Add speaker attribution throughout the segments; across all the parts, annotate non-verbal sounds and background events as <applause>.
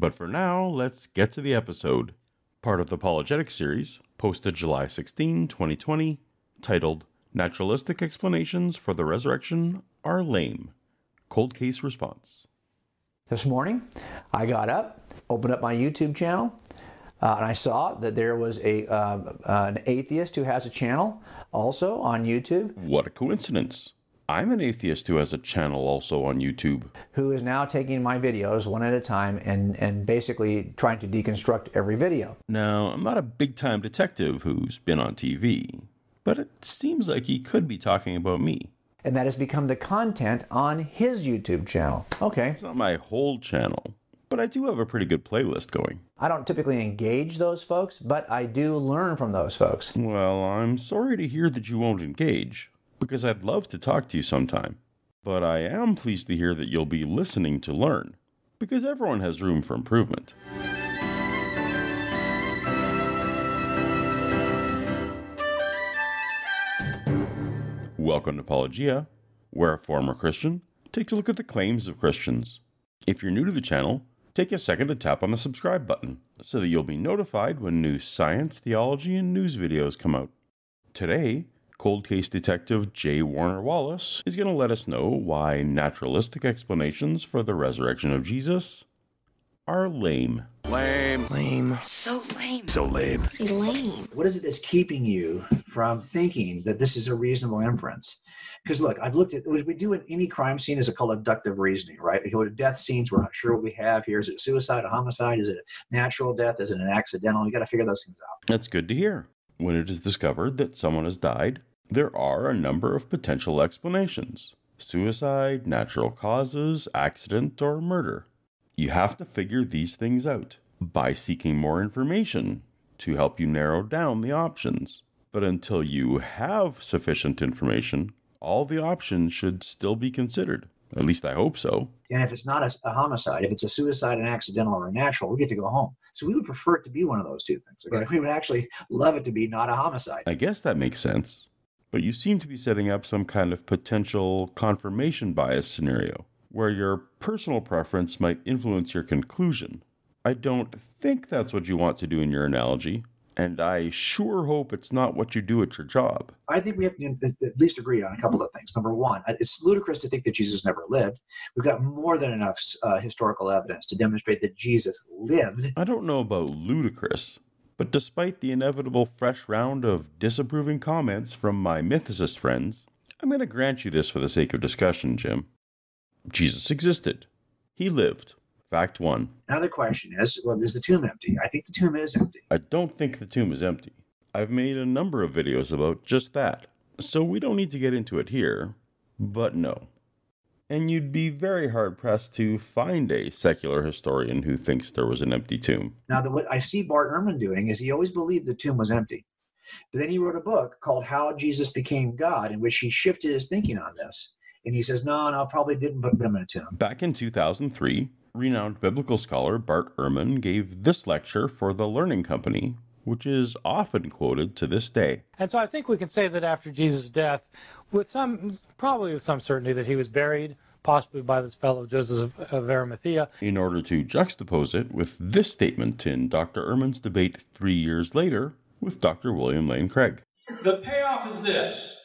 Speaker 1: But for now, let's get to the episode. Part of the Apologetic series, posted July 16, 2020, titled Naturalistic Explanations for the Resurrection Are Lame. Cold Case Response.
Speaker 2: This morning, I got up, opened up my YouTube channel, uh, and I saw that there was a uh, an atheist who has a channel also on YouTube
Speaker 1: What a coincidence. I'm an atheist who has a channel also on YouTube.
Speaker 2: who is now taking my videos one at a time and, and basically trying to deconstruct every video.
Speaker 1: Now, I'm not a big time detective who's been on TV, but it seems like he could be talking about me.
Speaker 2: And that has become the content on his YouTube channel. Okay.
Speaker 1: It's not my whole channel, but I do have a pretty good playlist going.
Speaker 2: I don't typically engage those folks, but I do learn from those folks.
Speaker 1: Well, I'm sorry to hear that you won't engage, because I'd love to talk to you sometime. But I am pleased to hear that you'll be listening to learn, because everyone has room for improvement. Welcome to Apologia, where a former Christian takes a look at the claims of Christians. If you're new to the channel, take a second to tap on the subscribe button so that you'll be notified when new science, theology, and news videos come out. Today, cold case detective Jay Warner Wallace is going to let us know why naturalistic explanations for the resurrection of Jesus are lame.
Speaker 3: Lame.
Speaker 4: Lame.
Speaker 3: So lame.
Speaker 4: So lame.
Speaker 5: Lame.
Speaker 6: what is it that's keeping you from thinking that this is a reasonable inference? Because look, I've looked at what we do in any crime scene is a called abductive reasoning, right? We go to death scenes, we're not sure what we have here. Is it suicide, a homicide? Is it a natural death? Is it an accidental? You got to figure those things out.
Speaker 1: That's good to hear. When it is discovered that someone has died, there are a number of potential explanations suicide, natural causes, accident, or murder. You have to figure these things out by seeking more information to help you narrow down the options. But until you have sufficient information, all the options should still be considered. At least I hope so.
Speaker 6: And if it's not a, a homicide, if it's a suicide, an accidental, or a natural, we get to go home. So we would prefer it to be one of those two things. Okay? We would actually love it to be not a homicide.
Speaker 1: I guess that makes sense. But you seem to be setting up some kind of potential confirmation bias scenario where your personal preference might influence your conclusion. I don't think that's what you want to do in your analogy, and I sure hope it's not what you do at your job.
Speaker 6: I think we have to at least agree on a couple of things. Number one, it's ludicrous to think that Jesus never lived. We've got more than enough uh, historical evidence to demonstrate that Jesus lived.
Speaker 1: I don't know about ludicrous, but despite the inevitable fresh round of disapproving comments from my mythicist friends, I'm going to grant you this for the sake of discussion, Jim. Jesus existed. He lived. Fact one.
Speaker 6: Now the question is, well, is the tomb empty? I think the tomb is empty.
Speaker 1: I don't think the tomb is empty. I've made a number of videos about just that, so we don't need to get into it here, but no. And you'd be very hard pressed to find a secular historian who thinks there was an empty tomb.
Speaker 6: Now, the, what I see Bart Ehrman doing is he always believed the tomb was empty. But then he wrote a book called How Jesus Became God, in which he shifted his thinking on this. And he says, no, no, probably didn't put him in a tomb.
Speaker 1: Back in 2003, renowned biblical scholar Bart Ehrman gave this lecture for the Learning Company, which is often quoted to this day.
Speaker 7: And so I think we can say that after Jesus' death, with some, probably with some certainty, that he was buried, possibly by this fellow Joseph of, of Arimathea.
Speaker 1: In order to juxtapose it with this statement in Dr. Ehrman's debate three years later with Dr. William Lane Craig.
Speaker 8: The payoff is this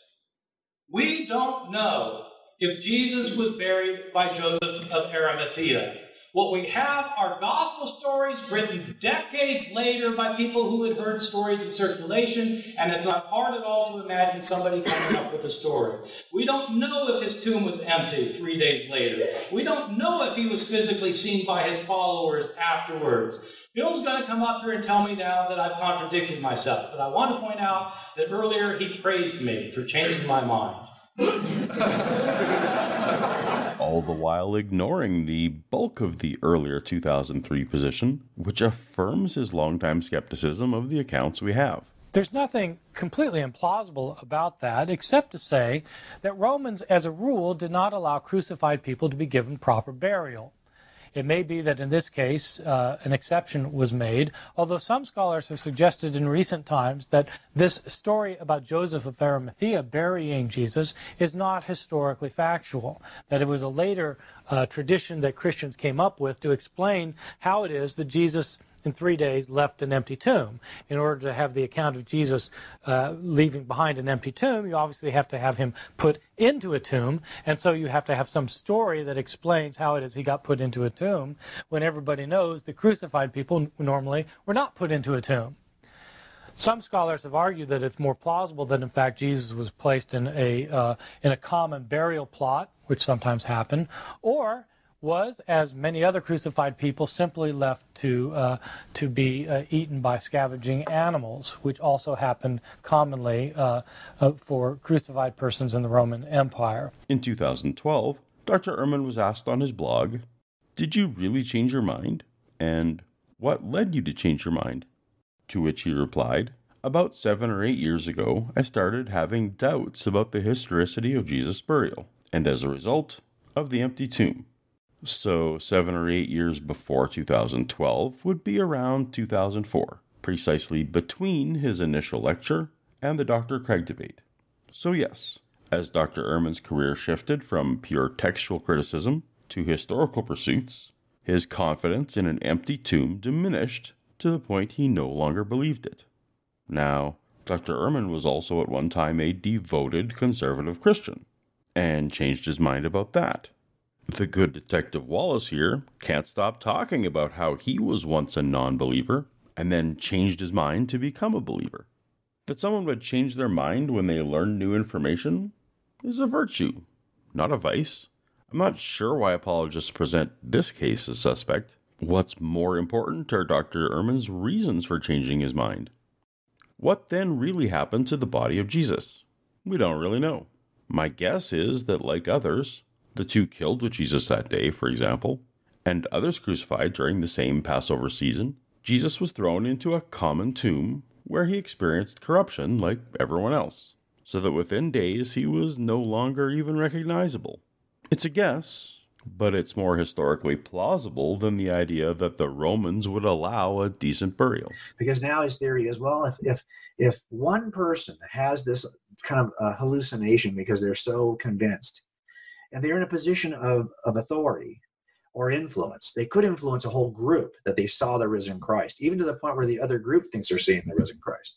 Speaker 8: we don't know if Jesus was buried by Joseph of Arimathea. What we have are gospel stories written decades later by people who had heard stories in circulation, and it's not hard at all to imagine somebody coming up with a story. We don't know if his tomb was empty three days later. We don't know if he was physically seen by his followers afterwards. Bill's going to come up here and tell me now that I've contradicted myself, but I want to point out that earlier he praised me for changing my mind.
Speaker 1: All the while ignoring the bulk of the earlier 2003 position, which affirms his longtime skepticism of the accounts we have.
Speaker 7: There's nothing completely implausible about that, except to say that Romans, as a rule, did not allow crucified people to be given proper burial. It may be that in this case uh, an exception was made, although some scholars have suggested in recent times that this story about Joseph of Arimathea burying Jesus is not historically factual, that it was a later uh, tradition that Christians came up with to explain how it is that Jesus in three days left an empty tomb. In order to have the account of Jesus uh, leaving behind an empty tomb, you obviously have to have him put into a tomb. And so you have to have some story that explains how it is he got put into a tomb when everybody knows the crucified people normally were not put into a tomb. Some scholars have argued that it's more plausible that in fact Jesus was placed in a uh, in a common burial plot, which sometimes happened, or was, as many other crucified people, simply left to, uh, to be uh, eaten by scavenging animals, which also happened commonly uh, uh for crucified persons in the Roman Empire.
Speaker 1: In 2012, Dr. Ehrman was asked on his blog, Did you really change your mind? And what led you to change your mind? To which he replied, About seven or eight years ago, I started having doubts about the historicity of Jesus' burial, and as a result, of the empty tomb. So, seven or eight years before 2012 would be around 2004, precisely between his initial lecture and the Dr. Craig debate. So, yes, as Dr. Ehrman's career shifted from pure textual criticism to historical pursuits, his confidence in an empty tomb diminished to the point he no longer believed it. Now, Dr. Ehrman was also at one time a devoted conservative Christian, and changed his mind about that. The good Detective Wallace here can't stop talking about how he was once a non believer and then changed his mind to become a believer. That someone would change their mind when they learn new information is a virtue, not a vice. I'm not sure why apologists present this case as suspect. What's more important are Dr. Ehrman's reasons for changing his mind. What then really happened to the body of Jesus? We don't really know. My guess is that, like others, the two killed with Jesus that day, for example, and others crucified during the same Passover season, Jesus was thrown into a common tomb where he experienced corruption like everyone else, so that within days he was no longer even recognizable. It's a guess, but it's more historically plausible than the idea that the Romans would allow a decent burial.
Speaker 6: Because now his theory is well, if if if one person has this kind of uh, hallucination because they're so convinced and they're in a position of, of authority or influence. They could influence a whole group that they saw the risen Christ, even to the point where the other group thinks they're seeing the risen Christ.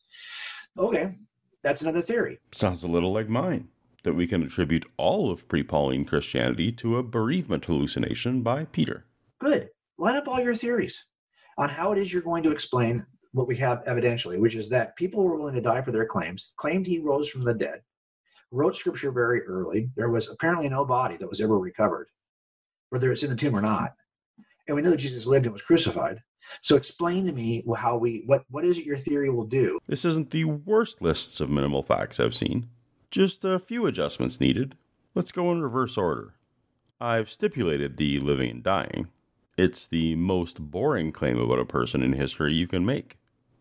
Speaker 6: Okay, that's another theory.
Speaker 1: Sounds a little like mine that we can attribute all of pre Pauline Christianity to a bereavement hallucination by Peter.
Speaker 6: Good. Line up all your theories on how it is you're going to explain what we have evidentially, which is that people were willing to die for their claims, claimed he rose from the dead, wrote scripture very early. There was apparently no body that was ever recovered, whether it's in the tomb or not. And we know that Jesus lived and was crucified. So explain to me how we what what is it your theory will do?
Speaker 1: This isn't the worst lists of minimal facts I've seen. Just a few adjustments needed. Let's go in reverse order. I've stipulated the living and dying. It's the most boring claim about a person in history you can make.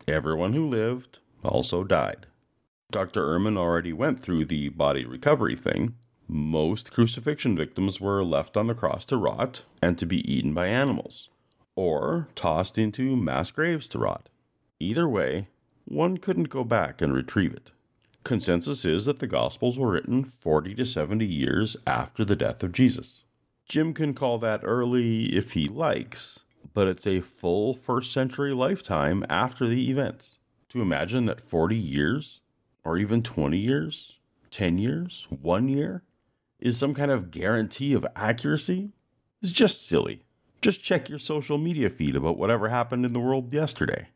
Speaker 1: Everyone who lived also died. Dr. Ehrman already went through the body recovery thing. Most crucifixion victims were left on the cross to rot and to be eaten by animals, or tossed into mass graves to rot. Either way, one couldn't go back and retrieve it. Consensus is that the Gospels were written 40 to 70 years after the death of Jesus. Jim can call that early if he likes, but it's a full first century lifetime after the events. To imagine that 40 years or even 20 years, 10 years, one year is some kind of guarantee of accuracy is just silly. Just check your social media feed about whatever happened in the world yesterday.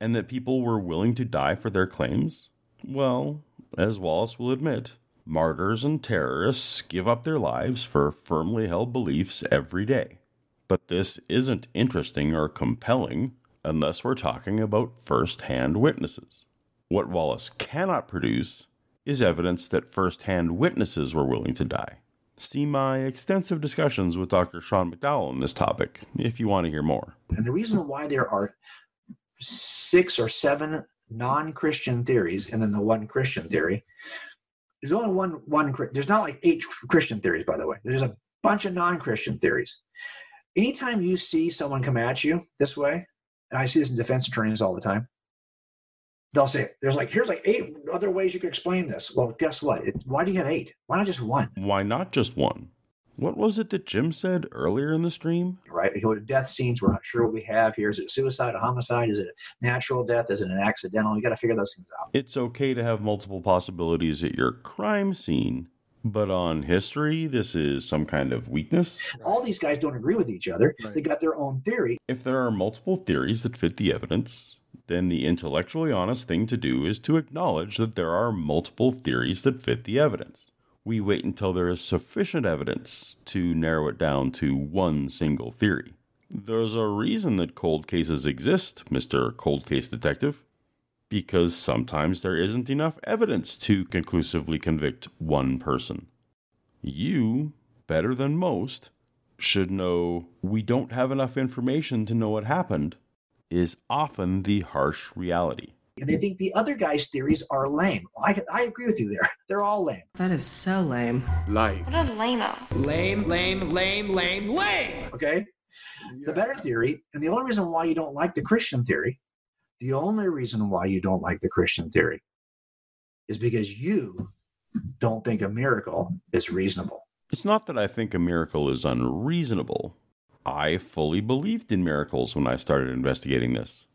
Speaker 1: And that people were willing to die for their claims? Well, as Wallace will admit, martyrs and terrorists give up their lives for firmly held beliefs every day. But this isn't interesting or compelling unless we're talking about first hand witnesses. What Wallace cannot produce is evidence that first hand witnesses were willing to die. See my extensive discussions with Dr. Sean McDowell on this topic if you want to hear more.
Speaker 6: And the reason why there are six or seven non-Christian theories and then the one Christian theory, there's only one one. There's not like eight Christian theories, by the way. There's a bunch of non-Christian theories. Anytime you see someone come at you this way, and I see this in defense attorneys all the time, they'll say there's like here's like eight other ways you could explain this. Well, guess what? It, why do you have eight? Why not just one?
Speaker 1: Why not just one? What was it that Jim said earlier in the stream?
Speaker 6: Right, we go to death scenes. We're not sure what we have here. Is it suicide, a homicide? Is it a natural death? Is it an accidental? You got to figure those things out.
Speaker 1: It's okay to have multiple possibilities at your crime scene, but on history, this is some kind of weakness.
Speaker 6: All these guys don't agree with each other. They got their own theory.
Speaker 1: If there are multiple theories that fit the evidence, then the intellectually honest thing to do is to acknowledge that there are multiple theories that fit the evidence. We wait until there is sufficient evidence to narrow it down to one single theory. There's a reason that cold cases exist, Mr. Cold Case Detective, because sometimes there isn't enough evidence to conclusively convict one person. You, better than most, should know we don't have enough information to know what happened is often the harsh reality.
Speaker 6: And they think the other guy's theories are lame. I, I agree with you there. <laughs> They're all lame.
Speaker 3: That is so lame.
Speaker 4: Like.
Speaker 5: What a lame-o.
Speaker 4: Lame, lame, lame, lame, lame.
Speaker 6: Okay? The better theory, and the only reason why you don't like the Christian theory, the only reason why you don't like the Christian theory is because you don't think a miracle is reasonable.
Speaker 1: It's not that I think a miracle is unreasonable. I fully believed in miracles when I started investigating this.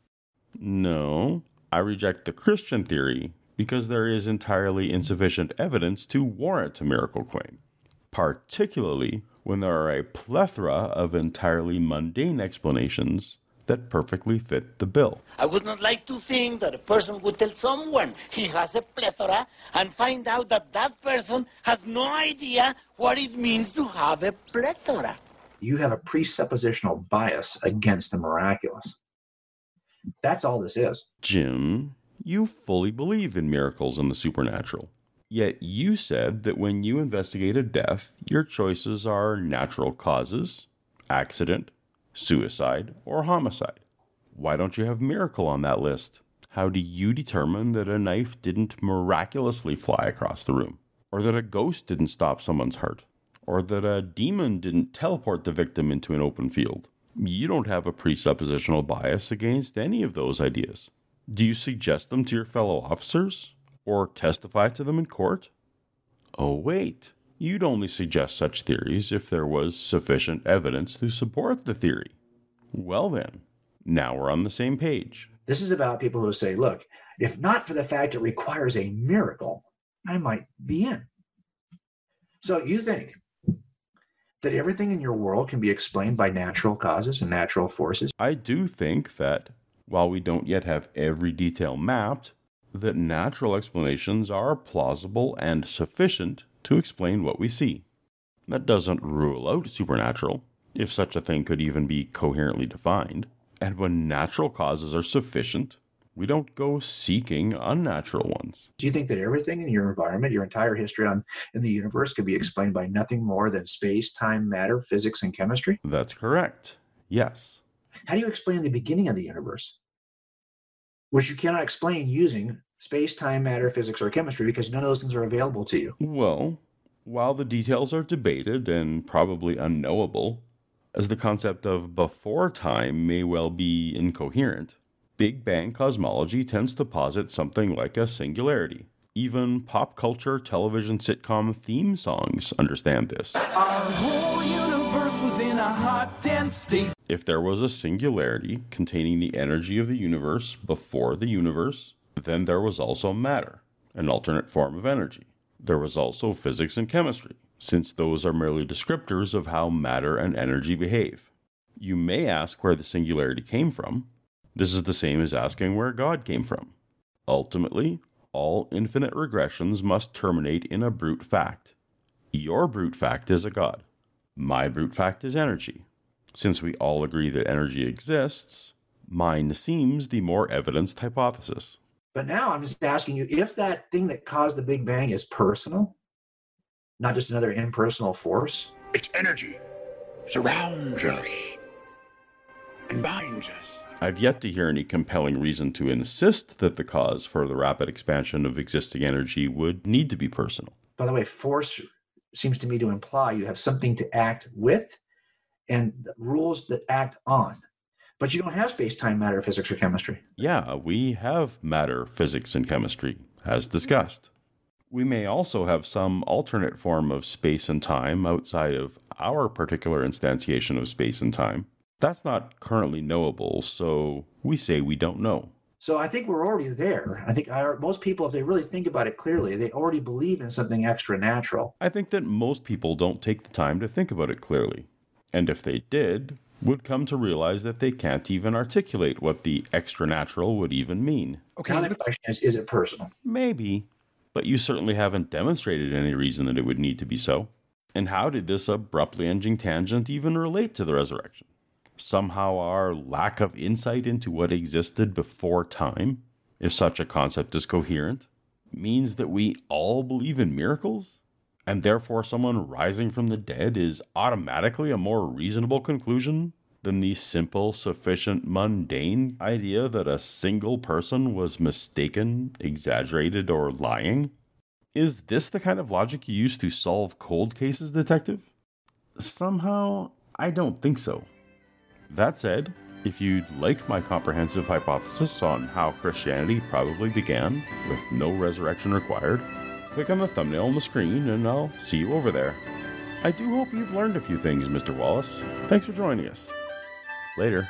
Speaker 1: No, I reject the Christian theory because there is entirely insufficient evidence to warrant a miracle claim, particularly when there are a plethora of entirely mundane explanations that perfectly fit the bill.
Speaker 9: I would not like to think that a person would tell someone he has a plethora and find out that that person has no idea what it means to have a plethora.
Speaker 6: You have a presuppositional bias against the miraculous. That's all this is.
Speaker 1: Jim, you fully believe in miracles and the supernatural. Yet you said that when you investigate a death, your choices are natural causes, accident, suicide, or homicide. Why don't you have miracle on that list? How do you determine that a knife didn't miraculously fly across the room? Or that a ghost didn't stop someone's heart? Or that a demon didn't teleport the victim into an open field? You don't have a presuppositional bias against any of those ideas. Do you suggest them to your fellow officers? Or testify to them in court? Oh, wait. You'd only suggest such theories if there was sufficient evidence to support the theory. Well, then, now we're on the same page.
Speaker 6: This is about people who say, look, if not for the fact it requires a miracle, I might be in. So you think that everything in your world can be explained by natural causes and natural forces?
Speaker 1: I do think that while we don't yet have every detail mapped, that natural explanations are plausible and sufficient to explain what we see. That doesn't rule out supernatural, if such a thing could even be coherently defined. And when natural causes are sufficient, we don't go seeking unnatural ones.
Speaker 6: Do you think that everything in your environment, your entire history on in the universe, could be explained by nothing more than space, time, matter, physics, and chemistry?
Speaker 1: That's correct. Yes.
Speaker 6: How do you explain the beginning of the universe? Which you cannot explain using space, time, matter, physics, or chemistry because none of those things are available to you.
Speaker 1: Well, while the details are debated and probably unknowable, as the concept of before time may well be incoherent, Big Bang cosmology tends to posit something like a singularity. Even pop culture television sitcom theme songs understand this.
Speaker 4: Our whole universe was in a hot, dense state.
Speaker 1: If there was a singularity containing the energy of the universe before the universe, then there was also matter, an alternate form of energy. There was also physics and chemistry, since those are merely descriptors of how matter and energy behave. You may ask where the singularity came from. This is the same as asking where God came from. Ultimately, all infinite regressions must terminate in a brute fact. Your brute fact is a God. My brute fact is energy. Since we all agree that energy exists, mine seems the more evidenced hypothesis.
Speaker 6: But now I'm just asking you if that thing that caused the Big Bang is personal, not just another impersonal force.
Speaker 3: Its energy surrounds us and binds us.
Speaker 1: I've yet to hear any compelling reason to insist that the cause for the rapid expansion of existing energy would need to be personal.
Speaker 6: By the way, force seems to me to imply you have something to act with and the rules that act on. But you don't have space, time, matter, physics, or chemistry.
Speaker 1: Yeah, we have matter, physics, and chemistry, as discussed. We may also have some alternate form of space and time outside of our particular instantiation of space and time. That's not currently knowable, so we say we don't know.
Speaker 6: So I think we're already there. I think I, most people, if they really think about it clearly, they already believe in something extra natural.
Speaker 1: I think that most people don't take the time to think about it clearly. And if they did, would come to realize that they can't even articulate what the extra natural would even mean.
Speaker 6: Okay. Now the question is, is it personal?
Speaker 1: Maybe, but you certainly haven't demonstrated any reason that it would need to be so. And how did this abruptly ending tangent even relate to the resurrection? Somehow our lack of insight into what existed before time, if such a concept is coherent, means that we all believe in miracles? And therefore, someone rising from the dead is automatically a more reasonable conclusion than the simple, sufficient, mundane idea that a single person was mistaken, exaggerated, or lying? Is this the kind of logic you use to solve cold cases, detective? Somehow, I don't think so. That said, if you'd like my comprehensive hypothesis on how Christianity probably began, with no resurrection required, click on the thumbnail on the screen and I'll see you over there. I do hope you've learned a few things, Mr. Wallace. Thanks for joining us. Later.